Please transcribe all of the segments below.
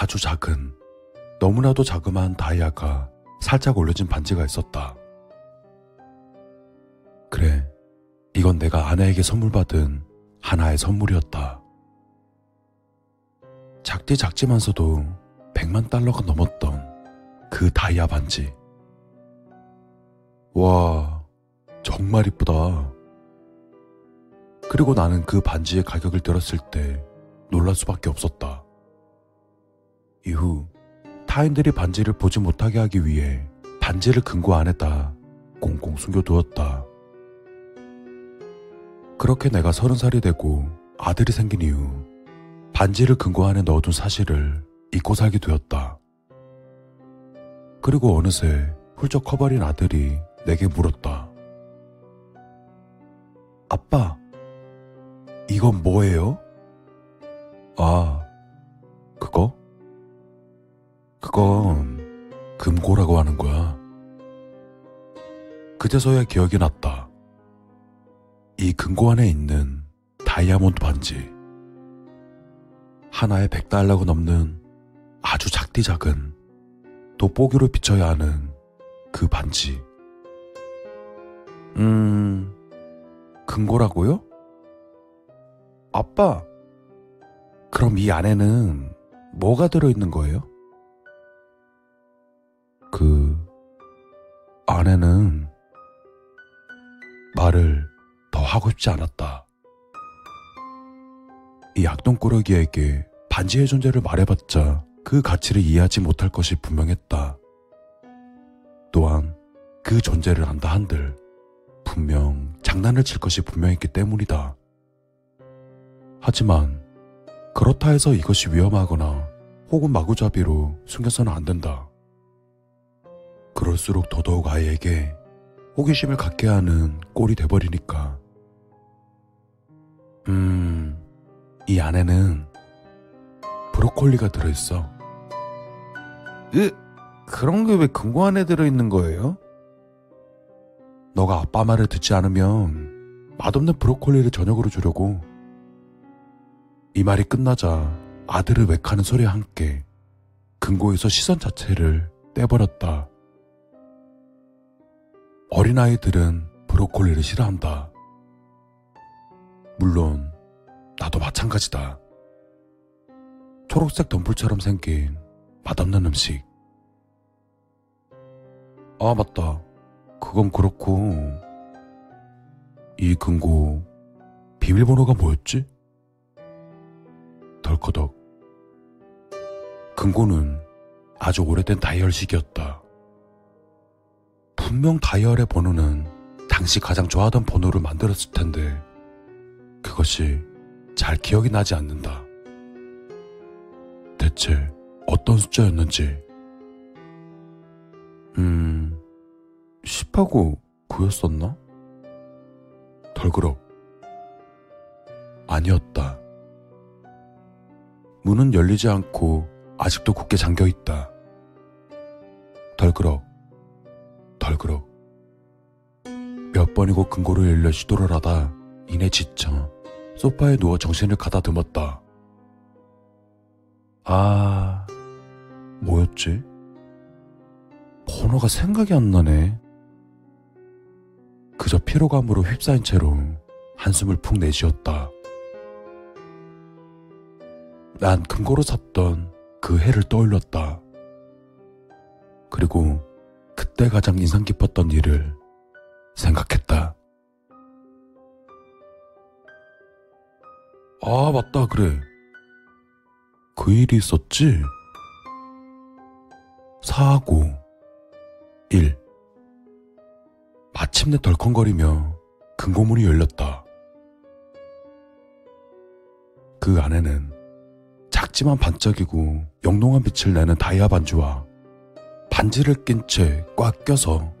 아주 작은, 너무나도 자그마한 다이아가 살짝 올려진 반지가 있었다. 그래, 이건 내가 아내에게 선물 받은 하나의 선물이었다. 작디 작지만서도 100만 달러가 넘었던 그 다이아 반지. 와, 정말 이쁘다. 그리고 나는 그 반지의 가격을 들었을 때 놀랄 수밖에 없었다. 이후 타인들이 반지를 보지 못하게 하기 위해 반지를 금고 안에다 꽁꽁 숨겨두었다. 그렇게 내가 서른 살이 되고 아들이 생긴 이후 반지를 금고 안에 넣어둔 사실을 잊고 살게 되었다. 그리고 어느새 훌쩍 커버린 아들이 내게 물었다. 아빠, 이건 뭐예요? 아, 그거? 그건 금고라고 하는 거야. 그제서야 기억이 났다. 이 금고 안에 있는 다이아몬드 반지. 하나에 100달러가 넘는 아주 작디 작은 돋보기로 비춰야 하는 그 반지. 음, 금고라고요? 아빠, 그럼 이 안에는 뭐가 들어있는 거예요? 안에는 말을 더 하고 싶지 않았다. 이 악동꾸러기에게 반지의 존재를 말해봤자 그 가치를 이해하지 못할 것이 분명했다. 또한 그 존재를 안다 한들 분명 장난을 칠 것이 분명했기 때문이다. 하지만 그렇다 해서 이것이 위험하거나 혹은 마구잡이로 숨겨서는 안 된다. 그럴수록 더더욱 아이에게 호기심을 갖게 하는 꼴이 돼버리니까. 음, 이 안에는 브로콜리가 들어있어. 으, 그런 게 왜 금고 안에 들어있는 거예요? 너가 아빠 말을 듣지 않으면 맛없는 브로콜리를 저녁으로 주려고. 이 말이 끝나자 아들을 외카는 소리와 함께 금고에서 시선 자체를 떼버렸다. 어린아이들은 브로콜리를 싫어한다. 물론, 나도 마찬가지다. 초록색 덤불처럼 생긴 맛없는 음식. 아, 맞다. 그건 그렇고, 이 금고, 비밀번호가 뭐였지? 덜커덕. 금고는 아주 오래된 다이얼식이었다. 분명 다이얼의 번호는 당시 가장 좋아하던 번호를 만들었을 텐데 그것이 잘 기억이 나지 않는다. 대체 어떤 숫자였는지. 음, 10하고 9였었나? 덜그럭. 아니었다. 문은 열리지 않고 아직도 굳게 잠겨 있다. 덜그럭. 덜그럭. 몇 번이고 금고를 열려 시도를 하다 이내 지쳐 소파에 누워 정신을 가다듬었다. 아, 뭐였지? 번호가 생각이 안 나네. 그저 피로감으로 휩싸인 채로 한숨을 푹 내쉬었다. 난 금고로 샀던 그 해를 떠올렸다. 그리고 그때 가장 인상 깊었던 일을 생각했다. 아, 맞다, 그래. 그 일이 있었지? 4하고 1. 마침내 덜컹거리며 금고문이 열렸다. 그 안에는 작지만 반짝이고 영롱한 빛을 내는 다이아 반지와 반지를 낀 채 꽉 껴서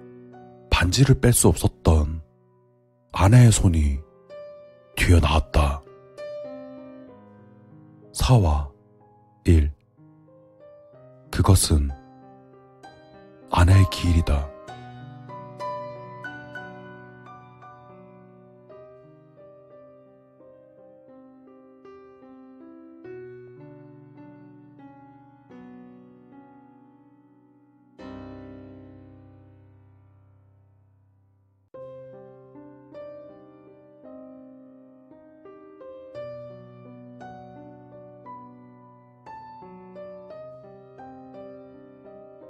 반지를 뺄 수 없었던 아내의 손이 튀어나왔다. 4와 1. 그것은 아내의 기일이다.